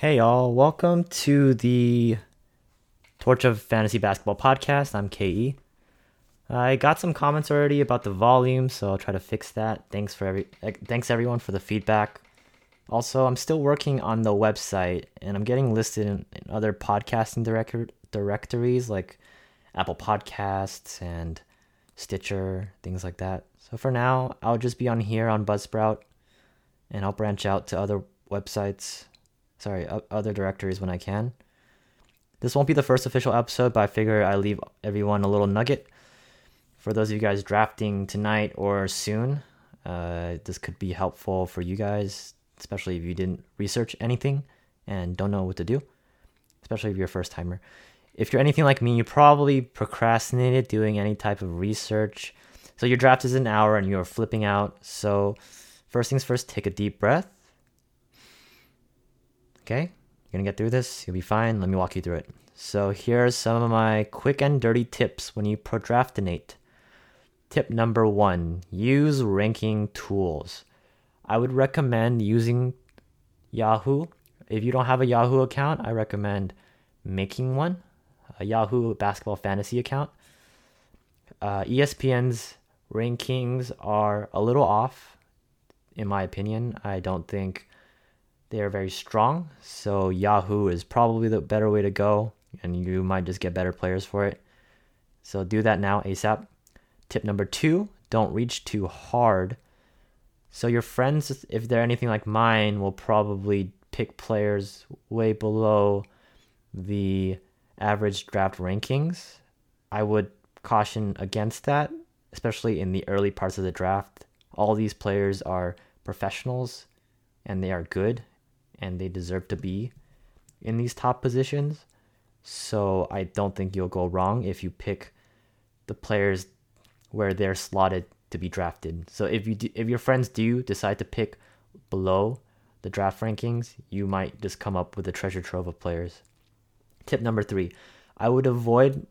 Hey, y'all. Welcome to the Torch of Fantasy Basketball podcast. I'm KE. I got some comments already about the volume, so I'll try to fix that. Thanks for every eh, thanks everyone for the feedback. Also, I'm still working on the website and I'm getting listed in, in other podcasting direct- directories like Apple Podcasts and Stitcher, things like that. So for now, I'll just be on here on Buzzsprout and I'll branch out to other websites, sorry, other directories when I can. This won't be the first official episode, but I figure I leave everyone a little nugget. For those of you guys drafting tonight or soon, uh, this could be helpful for you guys, especially if you didn't research anything and don't know what to do, especially if you're a first timer. If you're anything like me, you probably procrastinated doing any type of research. So your draft is an hour and you're flipping out. So First things first, take a deep breath. Okay, you're gonna get through this. You'll be fine. Let me walk you through it. So here are some of my quick and dirty tips when you procrastinate. Tip number one: use ranking tools. I would recommend using Yahoo. If you don't have a Yahoo account, I recommend making one. A Yahoo basketball fantasy account. Uh, ESPN's rankings are a little off in my opinion. I don't think they are very strong. So Yahoo is probably the better way to go, and you might just get better players for it. So do that now ASAP. Tip number two don't reach too hard. So your friends, if they're anything like mine, will probably pick players way below the average draft rankings. I would caution against that, especially in the early parts of the draft. All these players are professionals and they are good and they deserve to be in these top positions. So I don't think you'll go wrong if you pick the players where they're slotted to be drafted. So if you do, if your friends do decide to pick below the draft rankings, you might just come up with a treasure trove of players. Tip number 3. I would avoid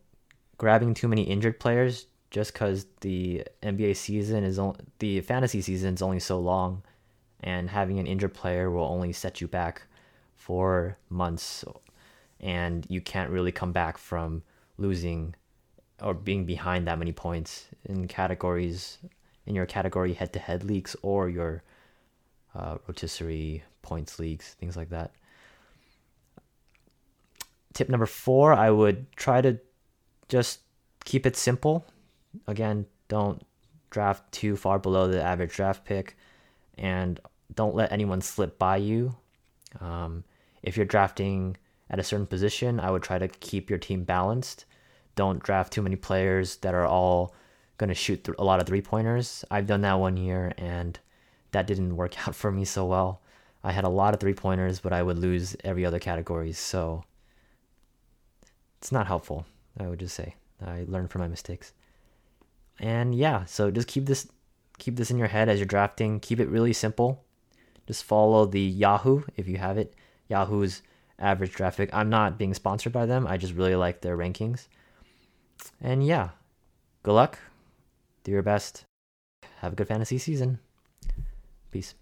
grabbing too many injured players just because the NBA season is only, the fantasy season is only so long, and having an injured player will only set you back for months, and you can't really come back from losing or being behind that many points in categories in your category head-to-head leagues or your uh, rotisserie points leagues, things like that. Tip number four: I would try to just keep it simple again, don't draft too far below the average draft pick, and don't let anyone slip by you. Um, if you're drafting at a certain position, I would try to keep your team balanced. Don't draft too many players that are all going to shoot a lot of three pointers. I've done that one year, and that didn't work out for me so well. I had a lot of three pointers, but I would lose every other category. So it's not helpful, I would just say. I learned from my mistakes. And yeah, so just keep this keep this in your head as you're drafting. Keep it really simple. Just follow the Yahoo if you have it. Yahoo's average draft pick. I'm not being sponsored by them. I just really like their rankings. And yeah, good luck. Do your best. Have a good fantasy season. Peace.